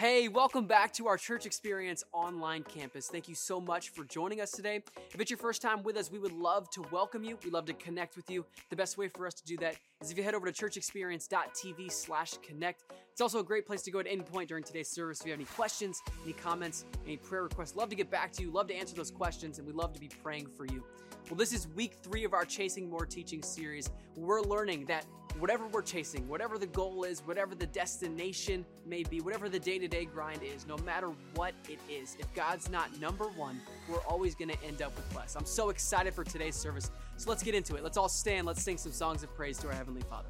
Hey, welcome back to our Church Experience online campus. Thank you so much for joining us today. If it's your first time with us, we would love to welcome you. We'd love to connect with you. The best way for us to do that is if you head over to churchexperience.tv slash connect. It's also a great place to go at any point during today's service. If you have any questions, any comments, any prayer requests, love to get back to you, love to answer those questions, and we love to be praying for you. Well, this is week three of our Chasing More teaching series. We're learning that whatever we're chasing, whatever the goal is, whatever the destination may be, whatever the day to day grind is, no matter what it is, if God's not number one, we're always going to end up with less. I'm so excited for today's service. So let's get into it. Let's all stand. Let's sing some songs of praise to our Heavenly Father.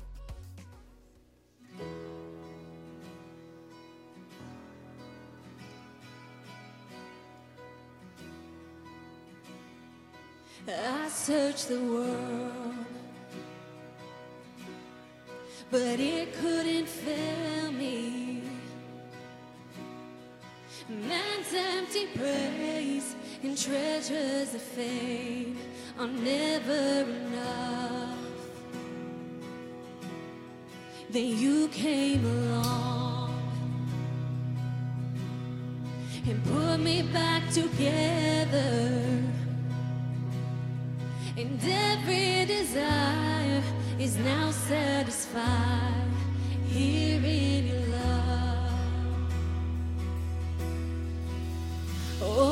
I searched the world, but it couldn't fill me. Man's empty praise and treasures of fame are never enough. Then you came along and put me back together. And every desire is now satisfied here in your love. Oh,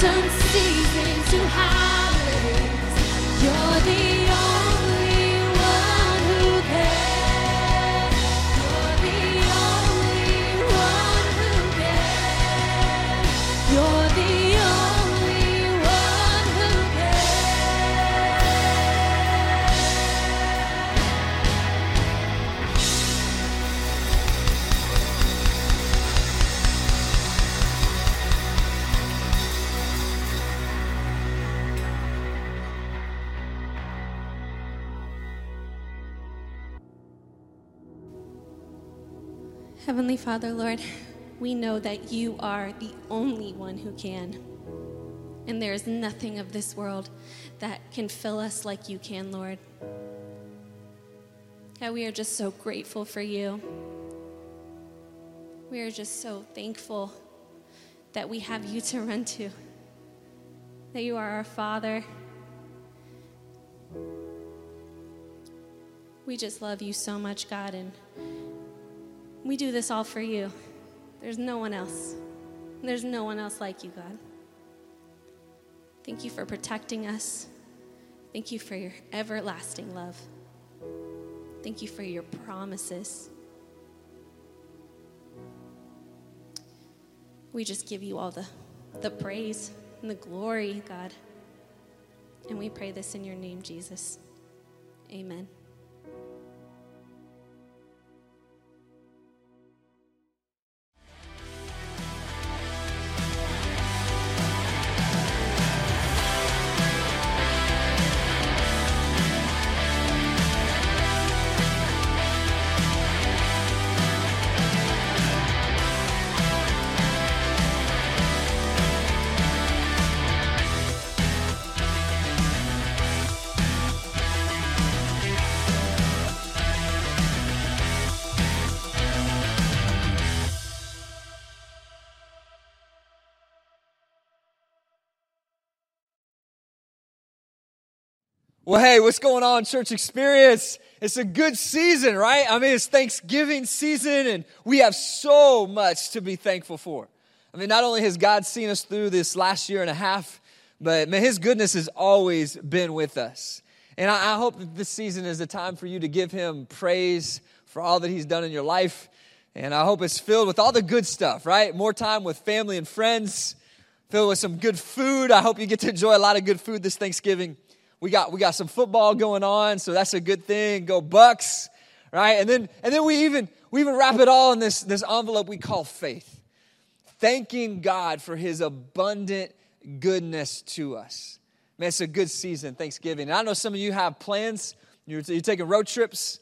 Turn seas into highways. You're the Heavenly Father, Lord, we know that you are the only one who can. And there is nothing of this world that can fill us like you can, Lord. God, we are just so grateful for you. We are just so thankful that we have you to run to, that you are our Father. We just love you so much, God, and we do this all for you. There's no one else. There's no one else like you, God. Thank you for protecting us. Thank you for your everlasting love. Thank you for your promises. We just give you all the, the praise and the glory, God. And we pray this in your name, Jesus. Amen. Well, hey, what's going on, church experience? It's a good season, right? I mean, it's Thanksgiving season, and we have so much to be thankful for. I mean, not only has God seen us through this last year and a half, but man, His goodness has always been with us. And I, I hope that this season is a time for you to give Him praise for all that He's done in your life. And I hope it's filled with all the good stuff, right? More time with family and friends, filled with some good food. I hope you get to enjoy a lot of good food this Thanksgiving. We got we got some football going on, so that's a good thing. Go Bucks, right? And then and then we even we even wrap it all in this this envelope we call faith. Thanking God for his abundant goodness to us. Man, it's a good season, Thanksgiving. And I know some of you have plans. You're, you're taking road trips.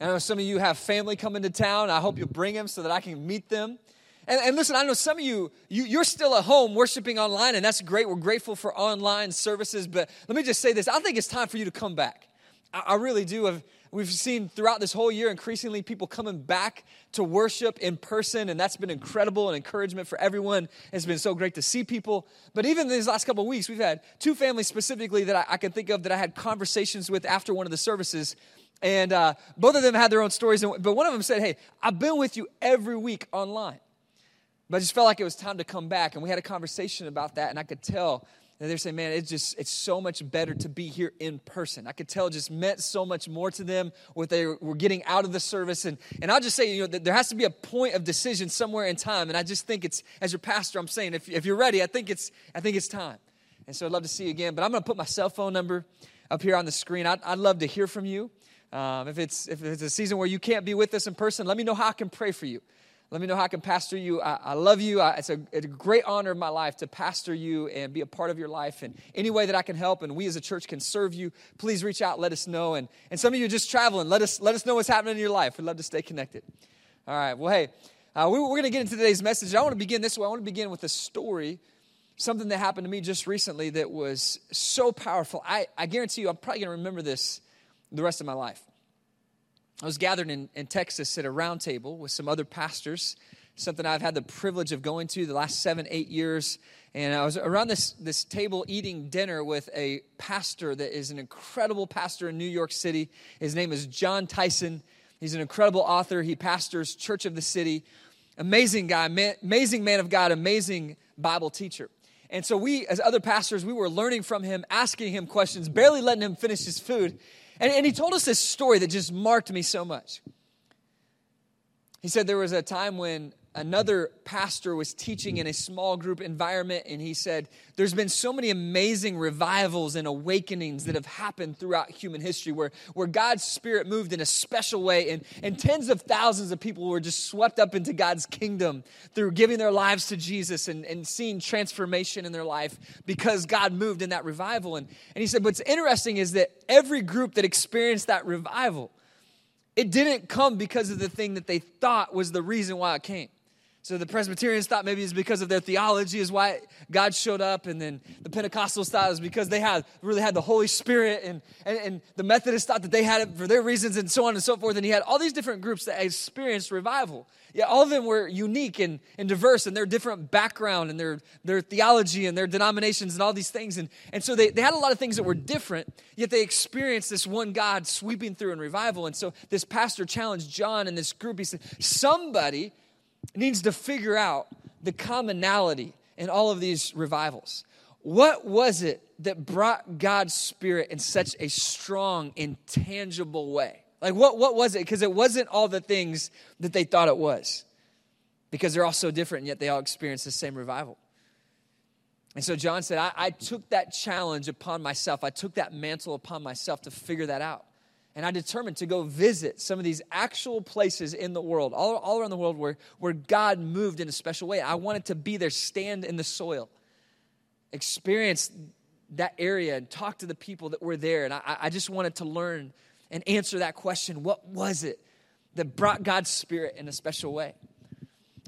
I know some of you have family coming to town. I hope you bring them so that I can meet them. And, and listen, I know some of you, you, you're still at home worshiping online, and that's great. We're grateful for online services. But let me just say this I think it's time for you to come back. I, I really do. I've, we've seen throughout this whole year increasingly people coming back to worship in person, and that's been incredible and encouragement for everyone. It's been so great to see people. But even these last couple weeks, we've had two families specifically that I, I can think of that I had conversations with after one of the services. And uh, both of them had their own stories, but one of them said, Hey, I've been with you every week online. But I just felt like it was time to come back, and we had a conversation about that, and I could tell that they're saying, man, it's just, it's so much better to be here in person. I could tell it just meant so much more to them what they were getting out of the service. And, and I'll just say, you know, there has to be a point of decision somewhere in time. And I just think it's, as your pastor, I'm saying, if, if you're ready, I think it's, I think it's time. And so I'd love to see you again. But I'm going to put my cell phone number up here on the screen. I'd, I'd love to hear from you. Um, if, it's, if it's a season where you can't be with us in person, let me know how I can pray for you. Let me know how I can pastor you. I, I love you. I, it's, a, it's, a, great honor of my life to pastor you and be a part of your life. And any way that I can help and we as a church can serve you, please reach out, let us know. And, and some of you are just traveling, let us, let us know what's happening in your life. We'd love to stay connected. All right. Well, hey, uh, we, we're going to get into today's message. I want to begin this way. I want to begin with a story, something that happened to me just recently that was so powerful. I, I guarantee you, I'm probably going to remember this the rest of my life. I was gathered in, in Texas at a round table with some other pastors, something I've had the privilege of going to the last seven, eight years. And I was around this, this table eating dinner with a pastor that is an incredible pastor in New York City. His name is Jon Tyson. He's an incredible author. He pastors Church of the City. Amazing guy, man, amazing man of God, amazing Bible teacher. And so we, as other pastors, we were learning from him, asking him questions, barely letting him finish his food. And, and he told us this story that just marked me so much. He said there was a time when another pastor was teaching in a small group environment, and he said, There's been so many amazing revivals and awakenings that have happened throughout human history where, where God's Spirit moved in a special way, and, and tens of thousands of people were just swept up into God's kingdom through giving their lives to Jesus and, and seeing transformation in their life because God moved in that revival. And, and he said, What's interesting is that every group that experienced that revival, it didn't come because of the thing that they thought was the reason why it came. So the Presbyterians thought maybe it's because of their theology is why God showed up, and then the Pentecostals thought it was because they had really had the Holy Spirit, and, and, and the Methodists thought that they had it for their reasons, and so on and so forth. And he had all these different groups that experienced revival. Yeah, all of them were unique and, and diverse, and their different background and their, their theology and their denominations and all these things. And, and so they, they had a lot of things that were different, yet they experienced this one God sweeping through in revival. And so this pastor challenged Jon and this group. He said, Somebody needs to figure out the commonality in all of these revivals. What was it that brought God's Spirit in such a strong, intangible way? Like, what, what was it? Because it wasn't all the things that they thought it was. Because they're all so different, and yet they all experienced the same revival. And so Jon said, I, I took that challenge upon myself. I took that mantle upon myself to figure that out. And I determined to go visit some of these actual places in the world, all, all around the world, where, where God moved in a special way. I wanted to be there, stand in the soil, experience that area, and talk to the people that were there. And I, I just wanted to learn and answer that question what was it that brought God's Spirit in a special way?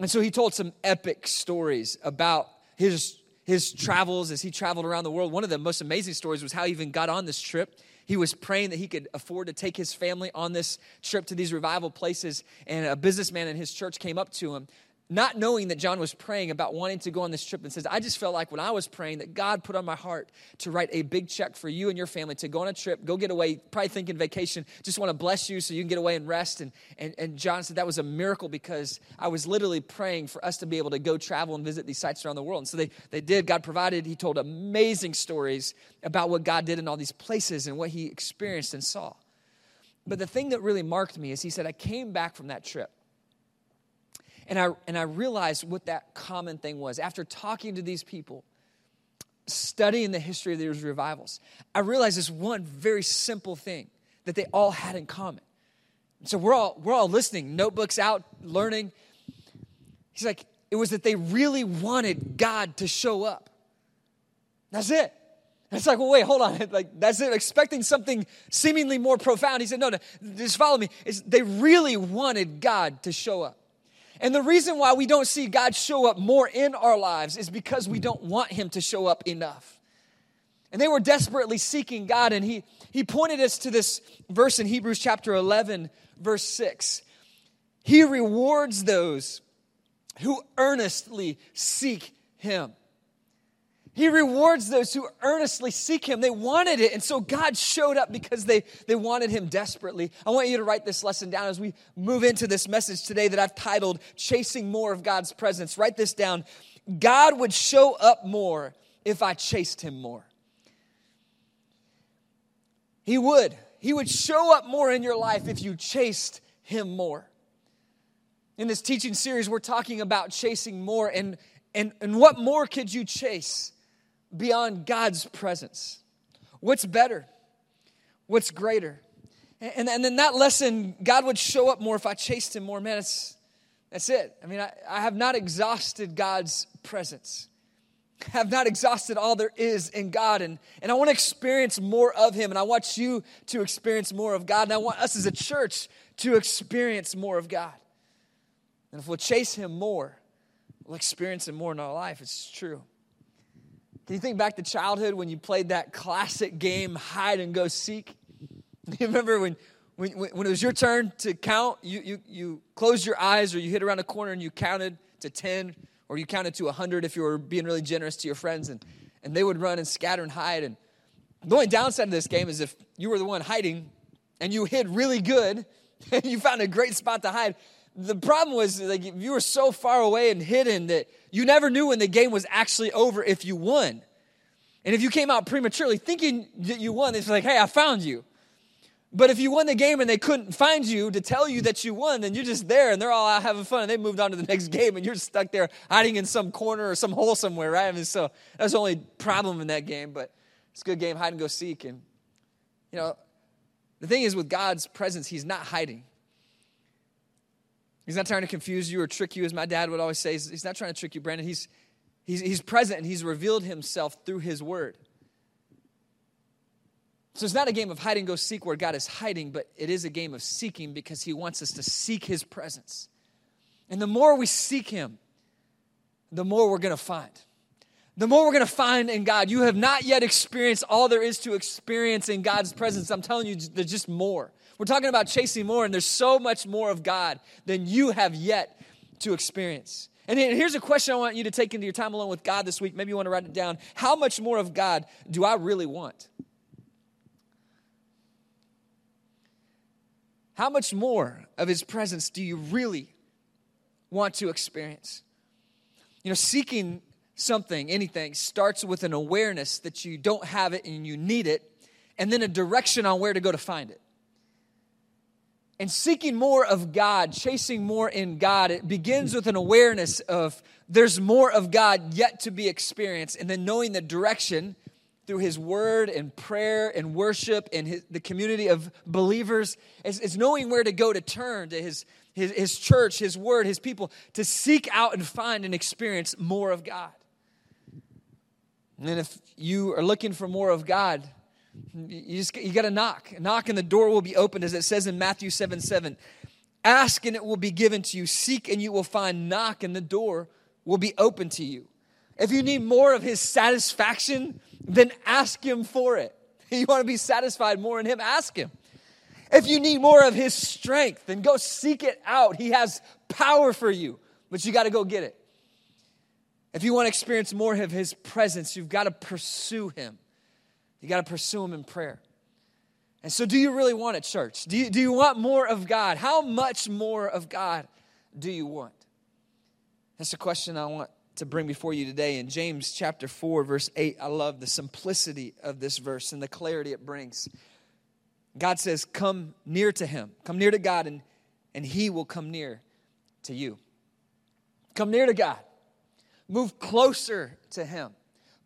And so he told some epic stories about his, his travels as he traveled around the world. One of the most amazing stories was how he even got on this trip he was praying that he could afford to take his family on this trip to these revival places. And a businessman in his church came up to him not knowing that Jon was praying about wanting to go on this trip and says, I just felt like when I was praying that God put on my heart to write a big check for you and your family to go on a trip, go get away, probably thinking vacation, just want to bless you so you can get away and rest. And, and, and Jon said that was a miracle because I was literally praying for us to be able to go travel and visit these sites around the world. And so they, they did. God provided. He told amazing stories about what God did in all these places and what he experienced and saw. But the thing that really marked me is he said, I came back from that trip and I, and I realized what that common thing was. After talking to these people, studying the history of these revivals, I realized this one very simple thing that they all had in common. So we're all, we're all listening, notebooks out, learning. He's like, it was that they really wanted God to show up. That's it. it's like, well, wait, hold on. Like, that's it. Expecting something seemingly more profound. He said, no, no, just follow me. It's, they really wanted God to show up. And the reason why we don't see God show up more in our lives is because we don't want Him to show up enough. And they were desperately seeking God, and He, he pointed us to this verse in Hebrews chapter 11, verse 6. He rewards those who earnestly seek Him. He rewards those who earnestly seek Him. They wanted it, and so God showed up because they, they wanted Him desperately. I want you to write this lesson down as we move into this message today that I've titled Chasing More of God's Presence. Write this down. God would show up more if I chased Him more. He would. He would show up more in your life if you chased Him more. In this teaching series, we're talking about chasing more, and, and, and what more could you chase? Beyond God's presence? What's better? What's greater? And, and then that lesson, God would show up more if I chased him more. Man, it's, that's it. I mean, I, I have not exhausted God's presence. I have not exhausted all there is in God. And, and I want to experience more of him. And I want you to experience more of God. And I want us as a church to experience more of God. And if we'll chase him more, we'll experience him more in our life. It's true. Can you think back to childhood when you played that classic game, hide and go seek? Do you remember when, when, when it was your turn to count, you, you, you closed your eyes or you hit around a corner and you counted to 10 or you counted to 100 if you were being really generous to your friends and, and they would run and scatter and hide. And the only downside of this game is if you were the one hiding and you hid really good and you found a great spot to hide, the problem was like you were so far away and hidden that you never knew when the game was actually over if you won. And if you came out prematurely thinking that you won, it's like, hey, I found you. But if you won the game and they couldn't find you to tell you that you won, then you're just there and they're all out having fun and they moved on to the next game and you're stuck there hiding in some corner or some hole somewhere, right? I mean, so that's the only problem in that game, but it's a good game, hide and go seek. And, you know, the thing is with God's presence, He's not hiding. He's not trying to confuse you or trick you, as my dad would always say. He's not trying to trick you, Brandon. He's, he's, he's present and He's revealed Himself through His Word. So it's not a game of hide and go seek where God is hiding, but it is a game of seeking because He wants us to seek His presence. And the more we seek Him, the more we're going to find. The more we're going to find in God. You have not yet experienced all there is to experience in God's presence. I'm telling you, there's just more. We're talking about chasing more, and there's so much more of God than you have yet to experience. And here's a question I want you to take into your time alone with God this week. Maybe you want to write it down. How much more of God do I really want? How much more of his presence do you really want to experience? You know, seeking something, anything, starts with an awareness that you don't have it and you need it, and then a direction on where to go to find it. And seeking more of God, chasing more in God, it begins with an awareness of there's more of God yet to be experienced, and then knowing the direction through his word and prayer and worship and his, the community of believers is, knowing where to go to turn to his, his, his church, his word, his people, to seek out and find and experience more of God. And if you are looking for more of God, you just you got to knock. Knock and the door will be opened, as it says in Matthew 7 7. Ask and it will be given to you. Seek and you will find. Knock and the door will be open to you. If you need more of his satisfaction, then ask him for it. You want to be satisfied more in him, ask him. If you need more of his strength, then go seek it out. He has power for you, but you got to go get it. If you want to experience more of his presence, you've got to pursue him. You got to pursue him in prayer. And so, do you really want it, church? Do you, do you want more of God? How much more of God do you want? That's the question I want to bring before you today in James chapter 4, verse 8. I love the simplicity of this verse and the clarity it brings. God says, Come near to him, come near to God, and, and he will come near to you. Come near to God, move closer to him,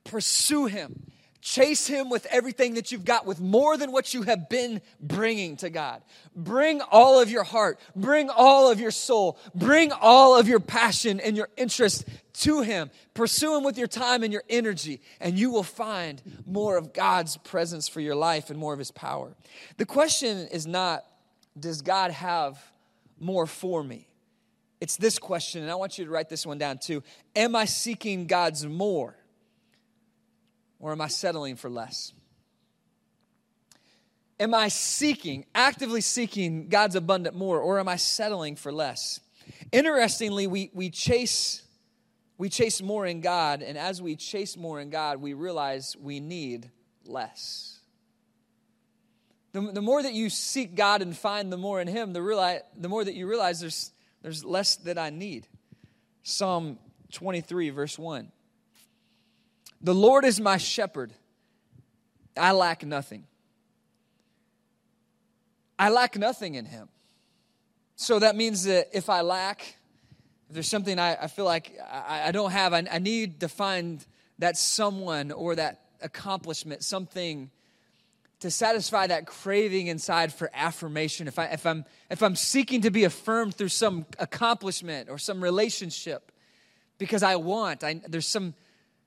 pursue him, Chase him with everything that you've got, with more than what you have been bringing to God. Bring all of your heart, bring all of your soul, bring all of your passion and your interest to him. Pursue him with your time and your energy, and you will find more of God's presence for your life and more of his power. The question is not, does God have more for me? It's this question, and I want you to write this one down too. Am I seeking God's more? Or am I settling for less? Am I seeking, actively seeking God's abundant more, or am I settling for less? Interestingly, we, we chase we chase more in God, and as we chase more in God, we realize we need less. The, the more that you seek God and find the more in Him, the, realize, the more that you realize there's, there's less that I need. Psalm 23, verse 1. The Lord is my shepherd. I lack nothing. I lack nothing in him. So that means that if I lack, if there's something I, I feel like I, I don't have, I, I, need to find that someone or that accomplishment, something to satisfy that craving inside for affirmation. If, I, if, I'm, if I'm seeking to be affirmed through some accomplishment or some relationship, because I want, I, there's some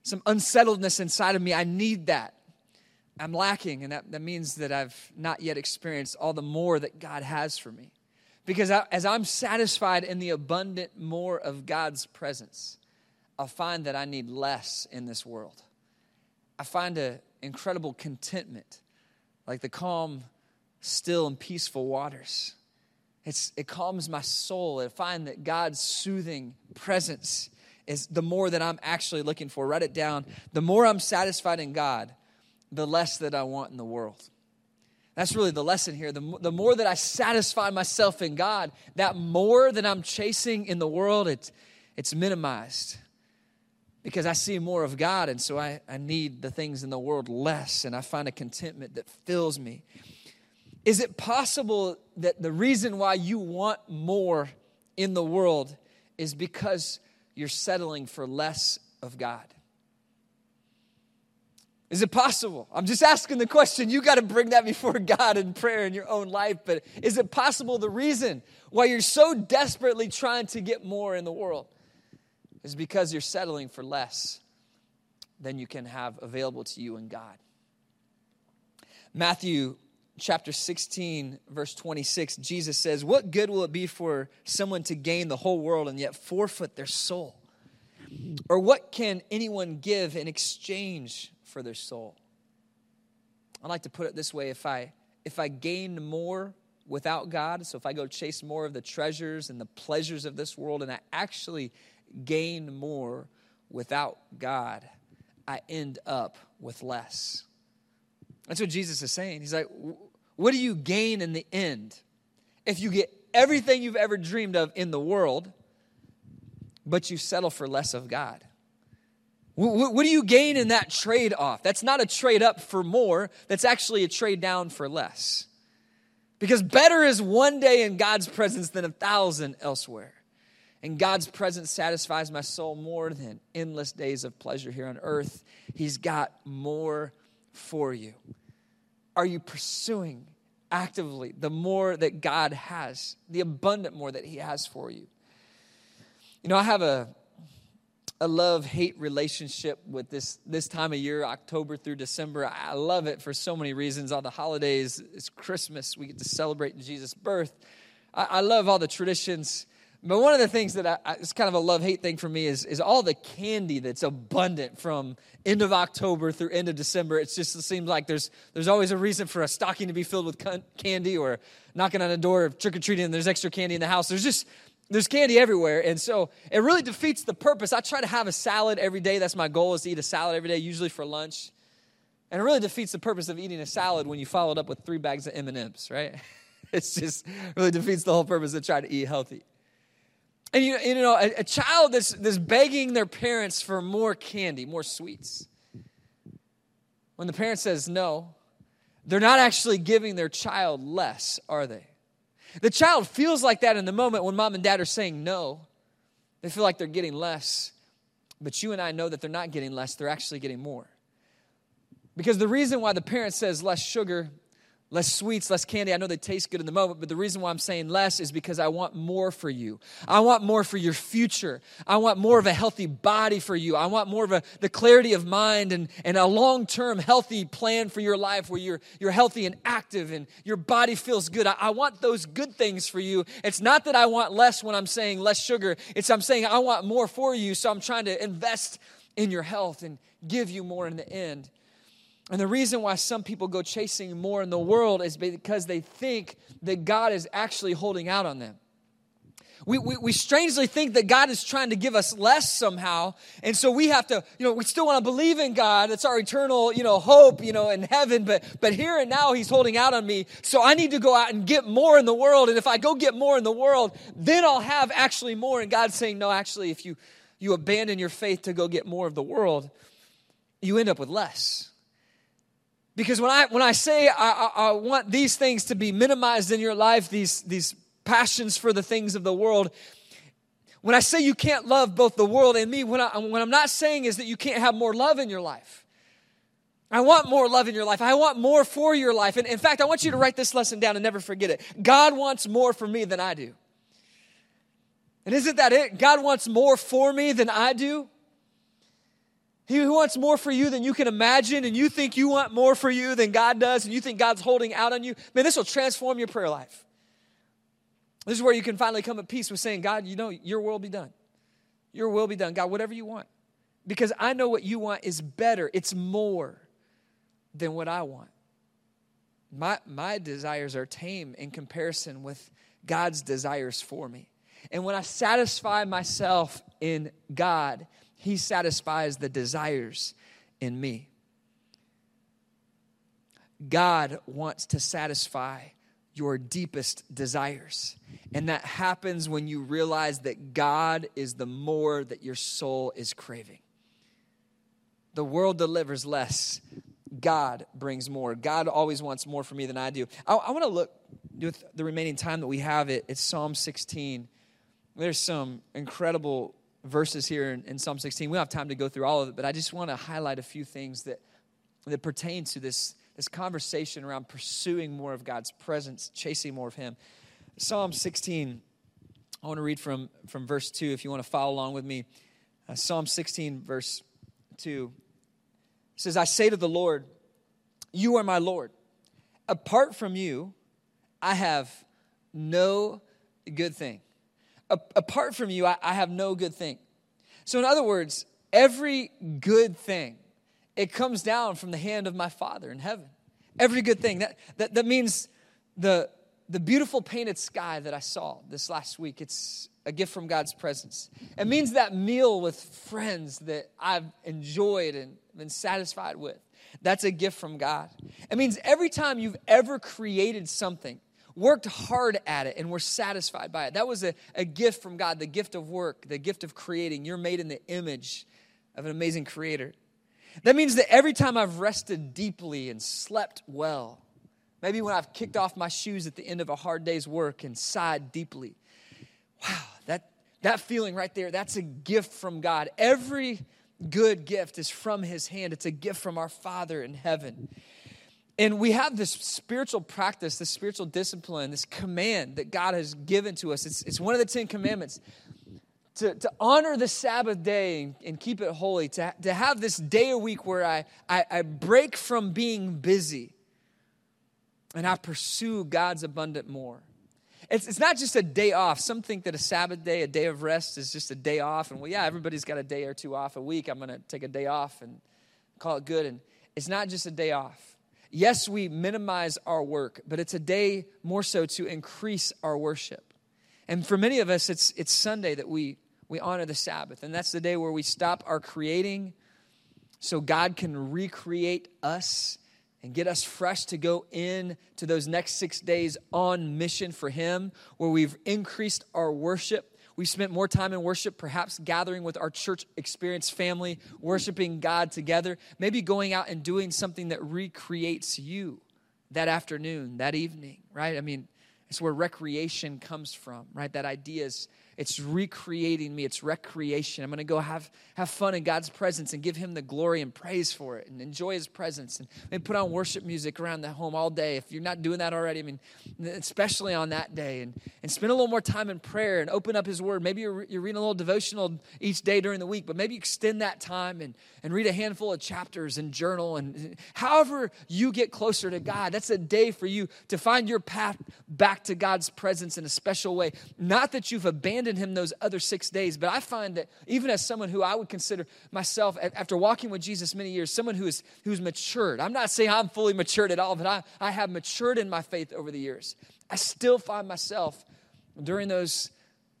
some unsettledness inside of me. I need that. I'm lacking, and that, that means that I've not yet experienced all the more that God has for me. Because I, as I'm satisfied in the abundant more of God's presence, I'll find that I need less in this world. I find an incredible contentment, like the calm still and peaceful waters. It's, it calms my soul. I find that God's soothing presence is the more that I'm actually looking for. Write it down. The more I'm satisfied in God, the less that I want in the world. That's really the lesson here. The, the more that I satisfy myself in God, that more that I'm chasing in the world, it's, it's minimized because I see more of God, and so I, I need the things in the world less, and I find a contentment that fills me. Is it possible that the reason why you want more in the world is because you're settling for less of God? Is it possible? I'm just asking the question. You got to bring that before God in prayer in your own life. But is it possible the reason why you're so desperately trying to get more in the world is because you're settling for less than you can have available to you in God? Matthew chapter 16, verse 26, Jesus says, What good will it be for someone to gain the whole world and yet forfeit their soul? Or what can anyone give in exchange for their soul? I like to put it this way if I if I gain more without God, so if I go chase more of the treasures and the pleasures of this world and I actually gain more without God, I end up with less. That's what Jesus is saying. He's like, what do you gain in the end if you get everything you've ever dreamed of in the world, but you settle for less of God? What do you gain in that trade off? That's not a trade up for more, that's actually a trade down for less. Because better is one day in God's presence than a thousand elsewhere. And God's presence satisfies my soul more than endless days of pleasure here on earth. He's got more for you. Are you pursuing actively the more that God has, the abundant more that He has for you? You know, I have a, a love hate relationship with this, this time of year, October through December. I love it for so many reasons. All the holidays, it's Christmas, we get to celebrate Jesus' birth. I, I love all the traditions. But one of the things that I, it's kind of a love hate thing for me is, is all the candy that's abundant from end of October through end of December. It just seems like there's, there's always a reason for a stocking to be filled with candy or knocking on a door of trick or treating and there's extra candy in the house. There's just, there's candy everywhere. And so it really defeats the purpose. I try to have a salad every day. That's my goal is to eat a salad every day, usually for lunch. And it really defeats the purpose of eating a salad when you follow it up with three bags of M&Ms, right? It's just really defeats the whole purpose of trying to eat healthy. And you, you know, a, a child that's, that's begging their parents for more candy, more sweets. When the parent says no, they're not actually giving their child less, are they? The child feels like that in the moment when mom and dad are saying no. They feel like they're getting less. But you and I know that they're not getting less, they're actually getting more. Because the reason why the parent says less sugar less sweets, less candy. I know they taste good in the moment, but the reason why I'm saying less is because I want more for you. I want more for your future. I want more of a healthy body for you. I want more of a, the clarity of mind and, and a long term healthy plan for your life where you're, you're healthy and active and your body feels good. I, I want those good things for you. It's not that I want less when I'm saying less sugar, it's I'm saying I want more for you, so I'm trying to invest in your health and give you more in the end. And the reason why some people go chasing more in the world is because they think that God is actually holding out on them. We, we, we, strangely think that God is trying to give us less somehow. And so we have to, you know, we still want to believe in God. It's our eternal, you know, hope, you know, in heaven. But, but here and now he's holding out on me. So I need to go out and get more in the world. And if I go get more in the world, then I'll have actually more. And God's saying, no, actually, if you, you abandon your faith to go get more of the world, you end up with less. Because when I, when I say I, I, I want these things to be minimized in your life, these, these passions for the things of the world, when I say you can't love both the world and me, what, I, what I'm not saying is that you can't have more love in your life. I want more love in your life. I want more for your life. And in fact, I want you to write this lesson down and never forget it. God wants more for me than I do. And isn't that it? God wants more for me than I do. He wants more for you than you can imagine, and you think you want more for you than God does, and you think God's holding out on you. Man, this will transform your prayer life. This is where you can finally come at peace with saying, God, you know, your will be done. Your will be done. God, whatever you want. Because I know what you want is better, it's more than what I want. my, my desires are tame in comparison with God's desires for me. And when I satisfy myself in God, He satisfies the desires in me. God wants to satisfy your deepest desires. And that happens when you realize that God is the more that your soul is craving. The world delivers less, God brings more. God always wants more for me than I do. I, I want to look with the remaining time that we have it. It's Psalm 16. There's some incredible verses here in, in Psalm 16. We don't have time to go through all of it, but I just want to highlight a few things that, that pertain to this, this conversation around pursuing more of God's presence, chasing more of Him. Psalm 16, I want to read from, from verse 2 if you want to follow along with me. Uh, Psalm 16, verse 2 says, I say to the Lord, You are my Lord. Apart from you, I have no good thing. Apart from you, I, I have no good thing. So, in other words, every good thing, it comes down from the hand of my Father in heaven. Every good thing. That, that, that means the, the beautiful painted sky that I saw this last week, it's a gift from God's presence. It means that meal with friends that I've enjoyed and been satisfied with. That's a gift from God. It means every time you've ever created something, worked hard at it, and were satisfied by it, that was a, a gift from God the gift of work, the gift of creating. You're made in the image of an amazing creator. That means that every time I've rested deeply and slept well, maybe when I've kicked off my shoes at the end of a hard day's work and sighed deeply, wow, that, that feeling right there, that's a gift from God. Every good gift is from his hand, it's a gift from our Father in heaven. And we have this spiritual practice, this spiritual discipline, this command that God has given to us. It's, it's one of the Ten Commandments to, to honor the Sabbath day and, and keep it holy, to, to have this day a week where I, I, I break from being busy and I pursue God's abundant more. It's, it's not just a day off. Some think that a Sabbath day, a day of rest, is just a day off. And well, yeah, everybody's got a day or two off a week. I'm going to take a day off and call it good. And it's not just a day off. Yes, we minimize our work, but it's a day more so to increase our worship. And for many of us, it's, it's Sunday that we, we honor the Sabbath. And that's the day where we stop our creating so God can recreate us and get us fresh to go in to those next six days on mission for him where we've increased our worship we've spent more time in worship perhaps gathering with our church experience family worshiping god together maybe going out and doing something that recreates you that afternoon that evening right? I mean it's where recreation comes from right? That idea is it's recreating me. It's recreation. I'm going to go have, have fun in God's presence and give Him the glory and praise for it and enjoy His presence. And maybe put on worship music around the home all day. If you're not doing that already, I mean, especially on that day. And, and spend a little more time in prayer and open up His Word. Maybe you're, you're reading a little devotional each day during the week, but maybe extend that time and, and read a handful of chapters and journal. And however you get closer to God, that's a day for you to find your path back to God's presence in a special way. Not that you've abandoned abandoned him those other six days. But I find that even as someone who I would consider myself, after walking with Jesus many years, someone who is who's matured. I'm not saying I'm fully matured at all, but I, I have matured in my faith over the years. I still find myself during those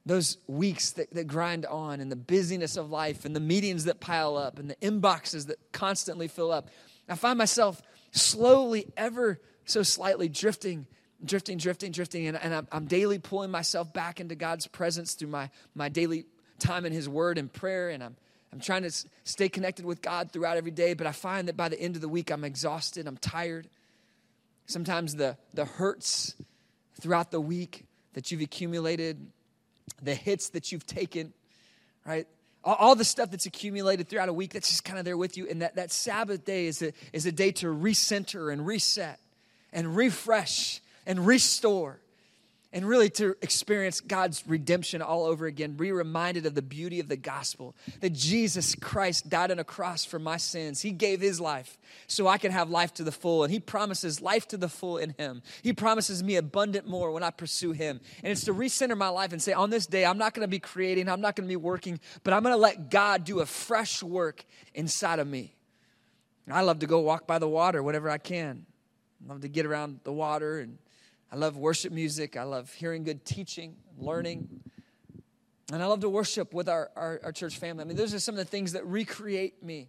those weeks that, that grind on and the busyness of life and the meetings that pile up and the inboxes that constantly fill up. I find myself slowly, ever so slightly drifting drifting, drifting, drifting, and, and I'm, I'm, daily pulling myself back into God's presence through my, my daily time in His Word and prayer, and I'm, I'm trying to stay connected with God throughout every day, but I find that by the end of the week, I'm exhausted, I'm tired. Sometimes the, the hurts throughout the week that you've accumulated, the hits that you've taken, right? All, all the stuff that's accumulated throughout a week that's just kind of there with you. And that, that Sabbath day is a, is a day to recenter and reset and refresh and restore and really to experience God's redemption all over again, be reminded of the beauty of the gospel that Jesus Christ died on a cross for my sins. He gave his life so I can have life to the full, and he promises life to the full in him. He promises me abundant more when I pursue him. And it's to recenter my life and say, on this day, I'm not to be creating, I'm not to be working, but I'm to let God do a fresh work inside of me. I love to go walk by the water whenever I can. I love to get around the water, and I love worship music. I love hearing good teaching, learning. And I love to worship with our, our, our church family. I mean, those are some of the things that recreate me.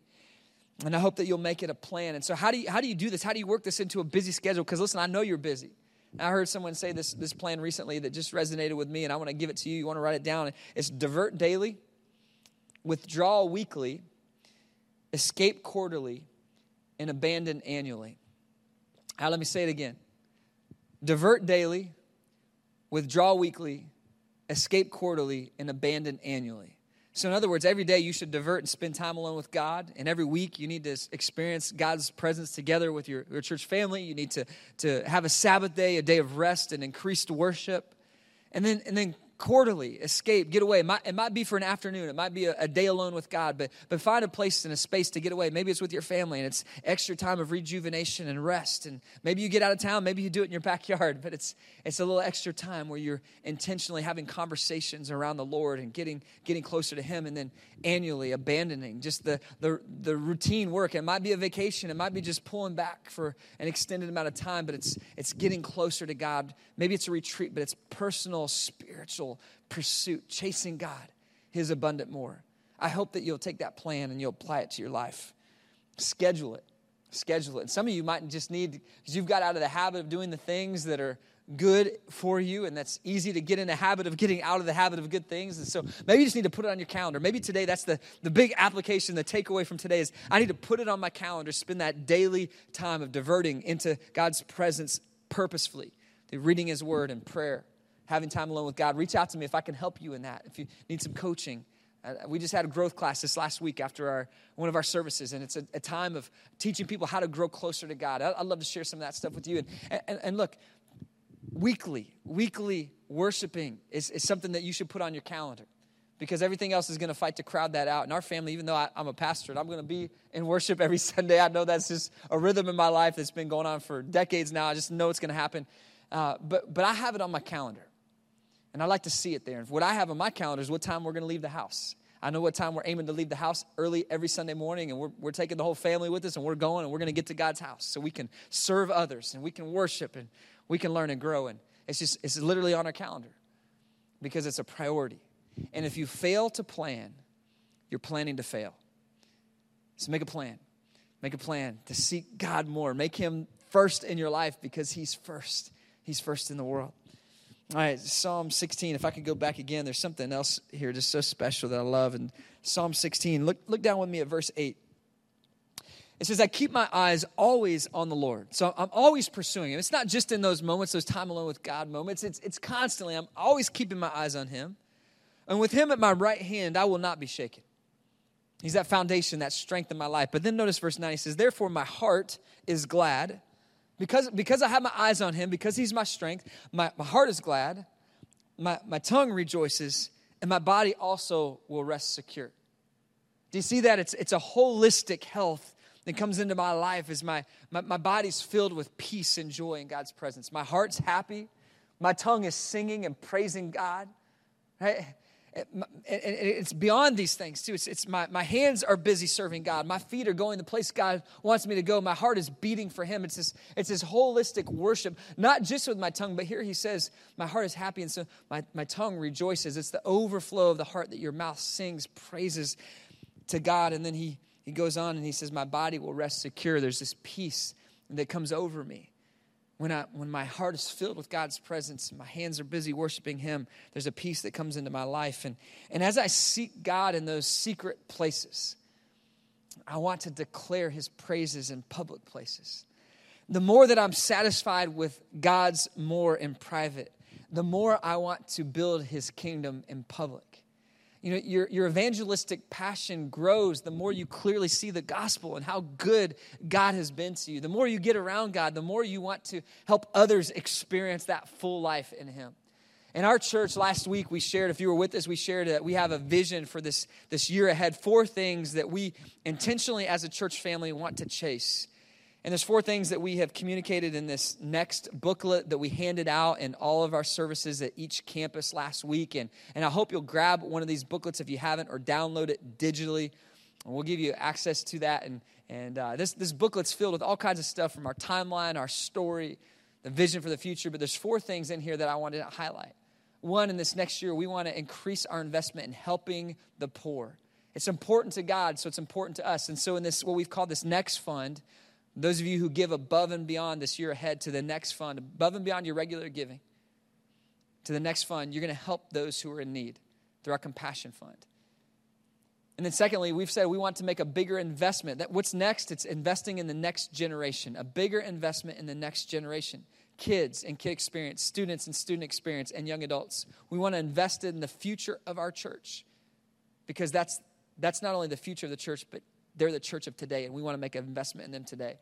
And I hope that you'll make it a plan. And so, how do you, how do, you do this? How do you work this into a busy schedule? Because listen, I know you're busy. I heard someone say this, this plan recently that just resonated with me, and I want to give it to you. You want to write it down. It's divert daily, withdraw weekly, escape quarterly, and abandon annually. Now, let me say it again divert daily, withdraw weekly, escape quarterly, and abandon annually. So, in other words, every day you should divert and spend time alone with God. And every week you need to experience God's presence together with your, your church family. You need to, to have a Sabbath day, a day of rest and increased worship. And then, and then quarterly escape get away. It might, it might be for an afternoon. It might be a, a, day alone with god but, but find a place and a space to get away. Maybe it's with your family and it's extra time of rejuvenation and rest. And maybe you get out of town. Maybe you do it in your backyard but it's it's a little extra time where you're intentionally having conversations around the lord and getting getting closer to him and then annually abandoning just the the, the routine work. It might be a vacation. It might be just pulling back for an extended amount of time but it's it's getting closer to god. Maybe it's a retreat but it's personal spiritual pursuit, chasing God, His abundant more. I hope that you'll take that plan and you'll apply it to your life. Schedule it. Schedule it. And some of you might just need, because you've got out of the habit of doing the things that are good for you, and that's easy to get in the habit of getting out of the habit of good things. And so maybe you just need to put it on your calendar. Maybe today that's the, the big application, the takeaway from today is I need to put it on my calendar, spend that daily time of diverting into God's presence purposefully, The reading His Word and prayer having time alone with God, reach out to me if I can help you in that. If you need some coaching, uh, we just had a growth class this last week after our one of our services, and it's a, a time of teaching people how to grow closer to God. I, would love to share some of that stuff with you. And, and, and look, weekly, weekly worshiping is, is something that you should put on your calendar because everything else is going to fight to crowd that out. And our family, even though I, am a pastor and I'm going to be in worship every Sunday, I know that's just a rhythm in my life that's been going on for decades now. I just know it's going to happen. Uh, but, but I have it on my calendar. And I like to see it there. What I have on my calendar is what time we're going to leave the house. I know what time we're aiming to leave the house early every Sunday morning, and we're, we're taking the whole family with us, and we're going, and we're going to get to God's house so we can serve others, and we can worship, and we can learn and grow. And it's just, it's literally on our calendar because it's a priority. And if you fail to plan, you're planning to fail. So make a plan. Make a plan to seek God more. Make Him first in your life because He's first. He's first in the world. All right, Psalm 16. If I could go back again, there's something else here just so special that I love. And Psalm 16, look, look down with me at verse 8. It says, I keep my eyes always on the Lord. So I'm always pursuing Him. It's not just in those moments, those time alone with God moments. It's, it's constantly, I'm always keeping my eyes on Him. And with Him at my right hand, I will not be shaken. He's that foundation, that strength in my life. But then notice verse 9, he says, Therefore my heart is glad because, because I have my eyes on him, because he's my strength, my, my heart is glad, my, my tongue rejoices, and my body also will rest secure. Do you see that? It's, it's a holistic health that comes into my life as my, my, my body's filled with peace and joy in God's presence. My heart's happy. My tongue is singing and praising God. Right? It's beyond these things too. It's, it's my, my hands are busy serving God. My feet are going the place God wants me to go. My heart is beating for Him. It's this, it's this holistic worship, not just with my tongue, but here He says, My heart is happy, and so my, my tongue rejoices. It's the overflow of the heart that your mouth sings praises to God. And then He, he goes on and He says, My body will rest secure. There's this peace that comes over me when, I, when my heart is filled with God's presence and my hands are busy worshiping Him, there's a peace that comes into my life. And, and as I seek God in those secret places, I want to declare His praises in public places. The more that I'm satisfied with God's more in private, the more I want to build His kingdom in public. You know, your, your evangelistic passion grows the more you clearly see the gospel and how good God has been to you. The more you get around God, the more you want to help others experience that full life in Him. In our church last week, we shared, if you were with us, we shared that we have a vision for this, this year ahead, four things that we intentionally as a church family want to chase. And there's four things that we have communicated in this next booklet that we handed out in all of our services at each campus last week. And, and I hope you'll grab one of these booklets if you haven't or download it digitally. And we'll give you access to that. And, and uh, this, this booklet's filled with all kinds of stuff from our timeline, our story, the vision for the future. But there's four things in here that I wanted to highlight. One, in this next year, we want to increase our investment in helping the poor. It's important to God, so it's important to us. And so, in this, what we've called this next fund, those of you who give above and beyond this year ahead to the next fund, above and beyond your regular giving, to the next fund, you're going to help those who are in need through our compassion fund. And then, secondly, we've said we want to make a bigger investment. That what's next? It's investing in the next generation, a bigger investment in the next generation. Kids and kid experience, students and student experience, and young adults. We want to invest in the future of our church because that's that's not only the future of the church, but they're the church of today, and we want to make an investment in them today.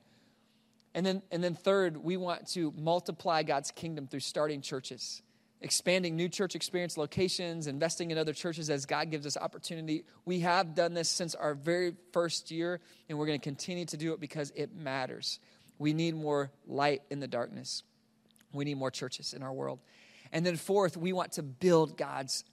And then, and then third, we want to multiply God's kingdom through starting churches, expanding new church experience locations, investing in other churches as God gives us opportunity. We have done this since our very first year, and we're going to continue to do it because it matters. We need more light in the darkness. We need more churches in our world. And then fourth, we want to build God's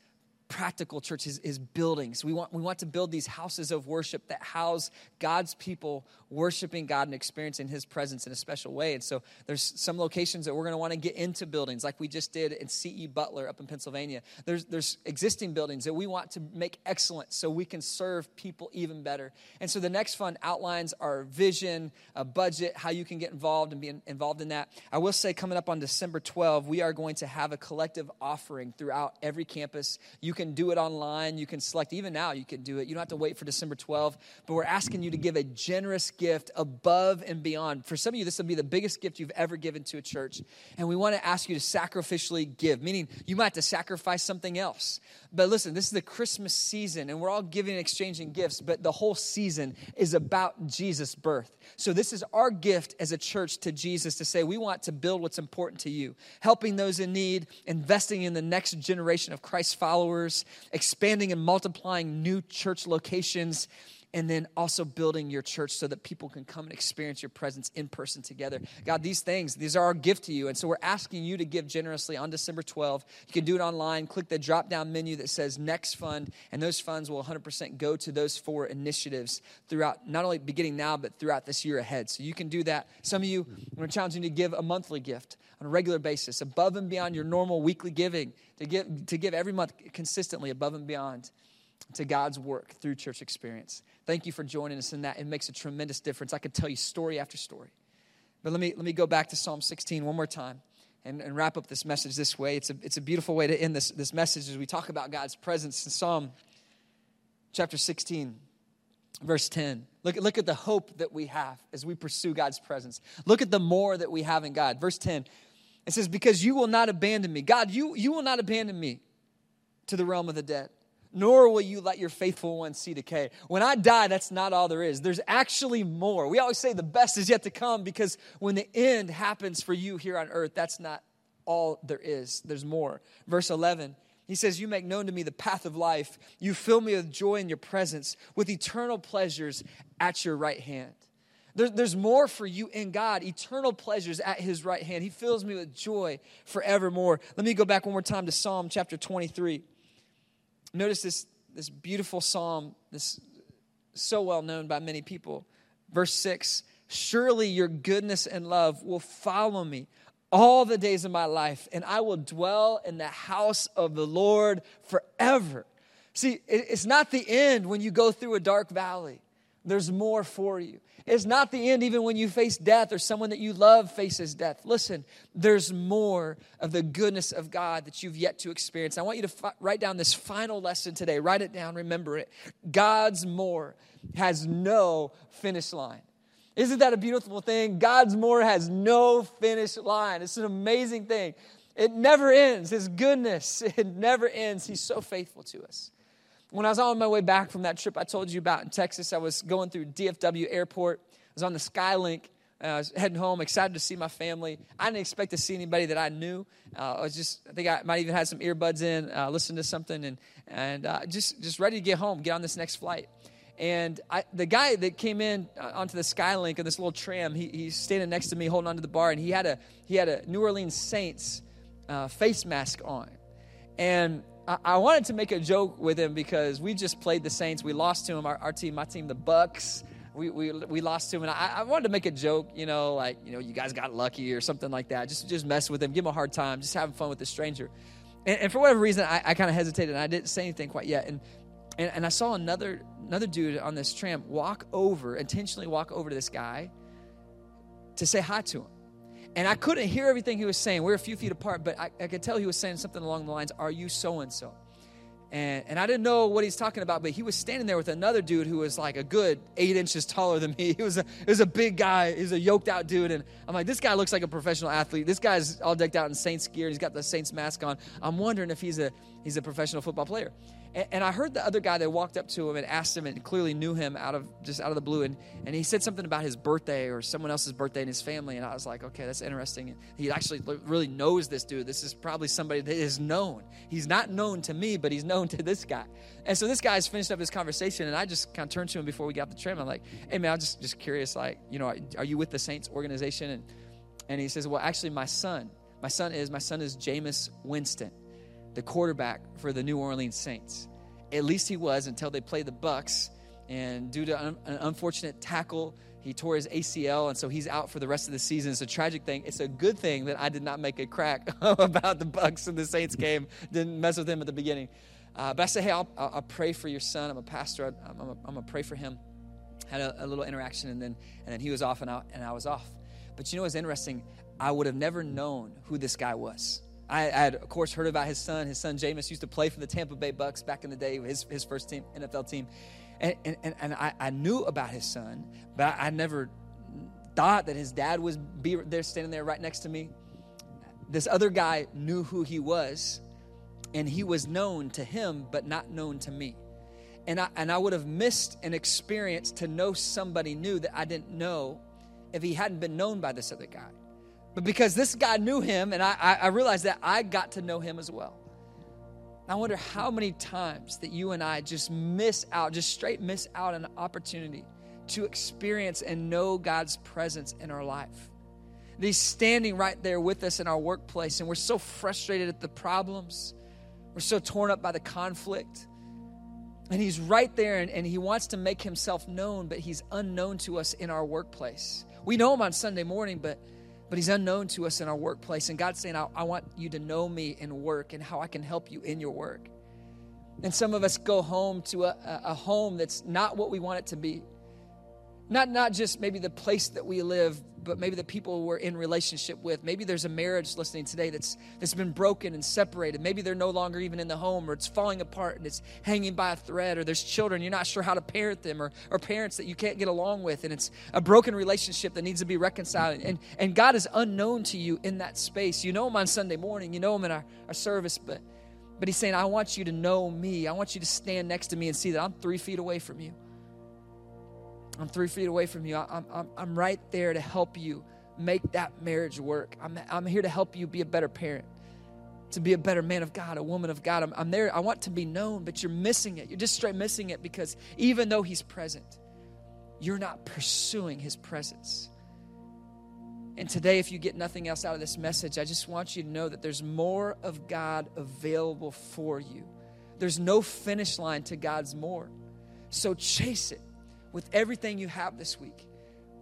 practical church is, is buildings. We want, we want to build these houses of worship that house God's people worshiping God and experiencing His presence in a special way. And so there's some locations that we're going to want to get into buildings, like we just did in C.E. Butler up in Pennsylvania. There's, there's existing buildings that we want to make excellent so we can serve people even better. And so the next fund outlines our vision, a budget, how you can get involved and be involved in that. I will say, coming up on December 12, we are going to have a collective offering throughout every campus. You you can do it online. You can select, even now, you can do it. You don't have to wait for December 12th. But we're asking you to give a generous gift above and beyond. For some of you, this will be the biggest gift you've ever given to a church. And we want to ask you to sacrificially give, meaning you might have to sacrifice something else. But listen, this is the Christmas season, and we're all giving and exchanging gifts, but the whole season is about Jesus' birth. So this is our gift as a church to Jesus to say, we want to build what's important to you, helping those in need, investing in the next generation of Christ followers expanding and multiplying new church locations, and then also building your church so that people can come and experience your presence in person together. God, these things, these are our gift to you. And so we're asking you to give generously on December 12th. You can do it online. Click the drop down menu that says Next Fund, and those funds will 100% go to those four initiatives throughout, not only beginning now, but throughout this year ahead. So you can do that. Some of you, we're challenging you to give a monthly gift on a regular basis, above and beyond your normal weekly giving, to give, to give every month consistently above and beyond to God's work through church experience. Thank you for joining us in that. It makes a tremendous difference. I could tell you story after story. But let me, let me go back to Psalm 16 one more time and, and wrap up this message this way. It's a, it's a beautiful way to end this, this message as we talk about God's presence in Psalm chapter 16, verse 10. Look, look at the hope that we have as we pursue God's presence. Look at the more that we have in God. Verse 10, it says, Because you will not abandon me. God, you, you will not abandon me to the realm of the dead nor will you let your faithful one see decay. When I die, that's not all there is. There's actually more. We always say the best is yet to come because when the end happens for you here on earth, that's not all there is. There's more. Verse 11. He says, You make known to me the path of life. You fill me with joy in your presence, with eternal pleasures at your right hand. There, there's more for you in God, eternal pleasures at his right hand. He fills me with joy forevermore. Let me go back one more time to Psalm chapter 23. Notice this, this beautiful psalm, this so well known by many people. Verse 6 Surely your goodness and love will follow me all the days of my life, and I will dwell in the house of the Lord forever. See, it's not the end when you go through a dark valley. There's more for you. It's not the end even when you face death or someone that you love faces death. Listen, there's more of the goodness of God that you've yet to experience. I want you to write down this final lesson today. Write it down, remember it. God's more has no finish line. Isn't that a beautiful thing? God's more has no finish line. It's an amazing thing. It never ends. His goodness, it never ends. He's so faithful to us. When I was on my way back from that trip I told you about in Texas, I was going through DFW Airport. I was on the Skylink. I was heading home, excited to see my family. I didn't expect to see anybody that I knew. Uh, I was just, I think I might even had some earbuds in, uh, listen to something, and and uh, just just ready to get home, get on this next flight. And I, the guy that came in uh, onto the Skylink in this little tram, he, he's standing next to me, holding onto the bar, and he had a he had a New Orleans Saints uh, face mask on, and I, wanted to make a joke with him because we just played the Saints. We lost to him, our, our team, my team, the Bucs. We, we, we lost to him, and I, I wanted to make a joke, you know, like, you know, you guys got lucky or something like that. Just, just mess with him, give him a hard time, just having fun with the stranger. And, and for whatever reason, I, I kind of hesitated, and I didn't say anything quite yet. And, and, and I saw another, another dude on this tram walk over, intentionally walk over to this guy to say hi to him. And I couldn't hear everything he was saying. We are a few feet apart, but I, I could tell he was saying something along the lines, Are you so and so? And, I didn't know what he's talking about, but he was standing there with another dude who was like a good eight inches taller than me. He was a, he was a big guy. He was a yoked out dude. And I'm like, this guy looks like a professional athlete. This guy's all decked out in Saints gear. And he's got the Saints mask on. I'm wondering if he's a, he's a professional football player. And, and I heard the other guy that walked up to him and asked him and clearly knew him out of just out of the blue. And, and he said something about his birthday or someone else's birthday in his family. And I was like, okay, that's interesting. he actually really knows this dude. This is probably somebody that is known. He's not known to me, but he's known to this guy. And so this guy's finished up his conversation, and I just kind of turned to him before we got the tram. I'm like, hey man, I'm just just curious, like, you know, are you with the Saints organization? And and he says, well, actually, my son, my son is my son is Jameis Winston, the quarterback for the New Orleans Saints. At least he was until they played the Bucs, and due to an unfortunate tackle, he tore his ACL, and so he's out for the rest of the season. It's a tragic thing. It's a good thing that I did not make a crack about the Bucs and the Saints game. Didn't mess with him at the beginning. Uh, but I said, hey, I'll, I'll, pray for your son. I'm a pastor. I'm, I'm, I'm going to pray for him. Had a, a, little interaction, and then and then he was off, and I, and I was off. But you know what's interesting? I would have never known who this guy was. I, had, of course, heard about his son. His son Jameis used to play for the Tampa Bay Bucs back in the day, his, his first team, NFL team. And, and, and I, I knew about his son, but I, I never thought that his dad was be there standing there right next to me. This other guy knew who he was, and he was known to him, but not known to me. And I, and I would have missed an experience to know somebody new that I didn't know if he hadn't been known by this other guy. But because this guy knew him, and I, I realized that I got to know him as well. I wonder how many times that you and I just miss out, just straight miss out an opportunity to experience and know God's presence in our life. He's standing right there with us in our workplace, and we're so frustrated at the problems. We're so torn up by the conflict. And He's right there, and, and He wants to make Himself known, but He's unknown to us in our workplace. We know Him on Sunday morning, but but he's unknown to us in our workplace. And God's saying, I, I, want you to know me in work and how I can help you in your work. And some of us go home to a, a home that's not what we want it to be. Not, not just maybe the place that we live, but maybe the people we're in relationship with. Maybe there's a marriage listening today that's, that's been broken and separated. Maybe they're no longer even in the home or it's falling apart and it's hanging by a thread or there's children, you're not sure how to parent them or, or parents that you can't get along with and it's a broken relationship that needs to be reconciled. And, and God is unknown to you in that space. You know Him on Sunday morning, you know Him in our, our service, but, but He's saying, I want you to know me. I want you to stand next to me and see that I'm three feet away from you. I'm three feet away from you. I'm, I'm, I'm right there to help you make that marriage work. I'm, I'm here to help you be a better parent, to be a better man of God, a woman of God. I'm, I'm there. I want to be known, but you're missing it. You're just straight missing it because even though He's present, you're not pursuing His presence. And today, if you get nothing else out of this message, I just want you to know that there's more of God available for you. There's no finish line to God's more. So chase it with everything you have this week.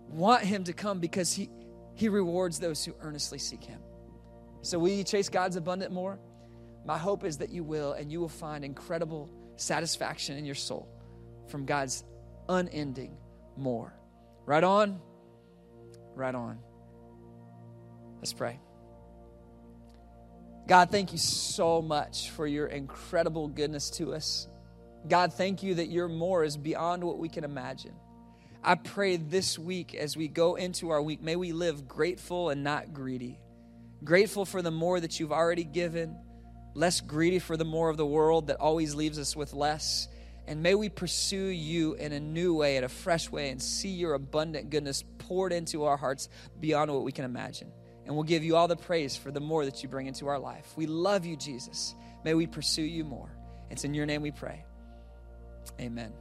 Want Him to come because He, he rewards those who earnestly seek Him. So, will you chase God's abundant more? My hope is that you will, and you will find incredible satisfaction in your soul from God's unending more. Right on? Right on. Let's pray. God, thank you so much for your incredible goodness to us. God, thank you that your more is beyond what we can imagine. I pray this week as we go into our week, may we live grateful and not greedy. Grateful for the more that you've already given, less greedy for the more of the world that always leaves us with less. And may we pursue you in a new way, in a fresh way, and see your abundant goodness poured into our hearts beyond what we can imagine. And we'll give you all the praise for the more that you bring into our life. We love you, Jesus. May we pursue you more. It's in your name we pray. Amen.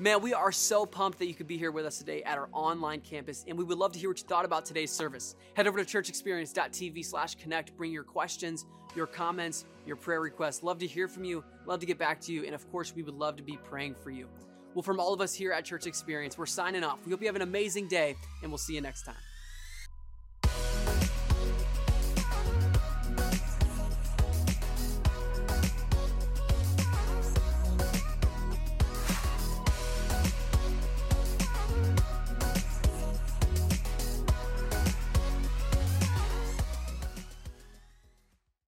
Man, we are so pumped that you could be here with us today at our online campus, and we would love to hear what you thought about today's service. Head over to churchexperience.tv slash connect. Bring your questions, your comments, your prayer requests. Love to hear from you. Love to get back to you. And of course, we would love to be praying for you. Well, from all of us here at Church Experience, we're signing off. We hope you have an amazing day, and we'll see you next time.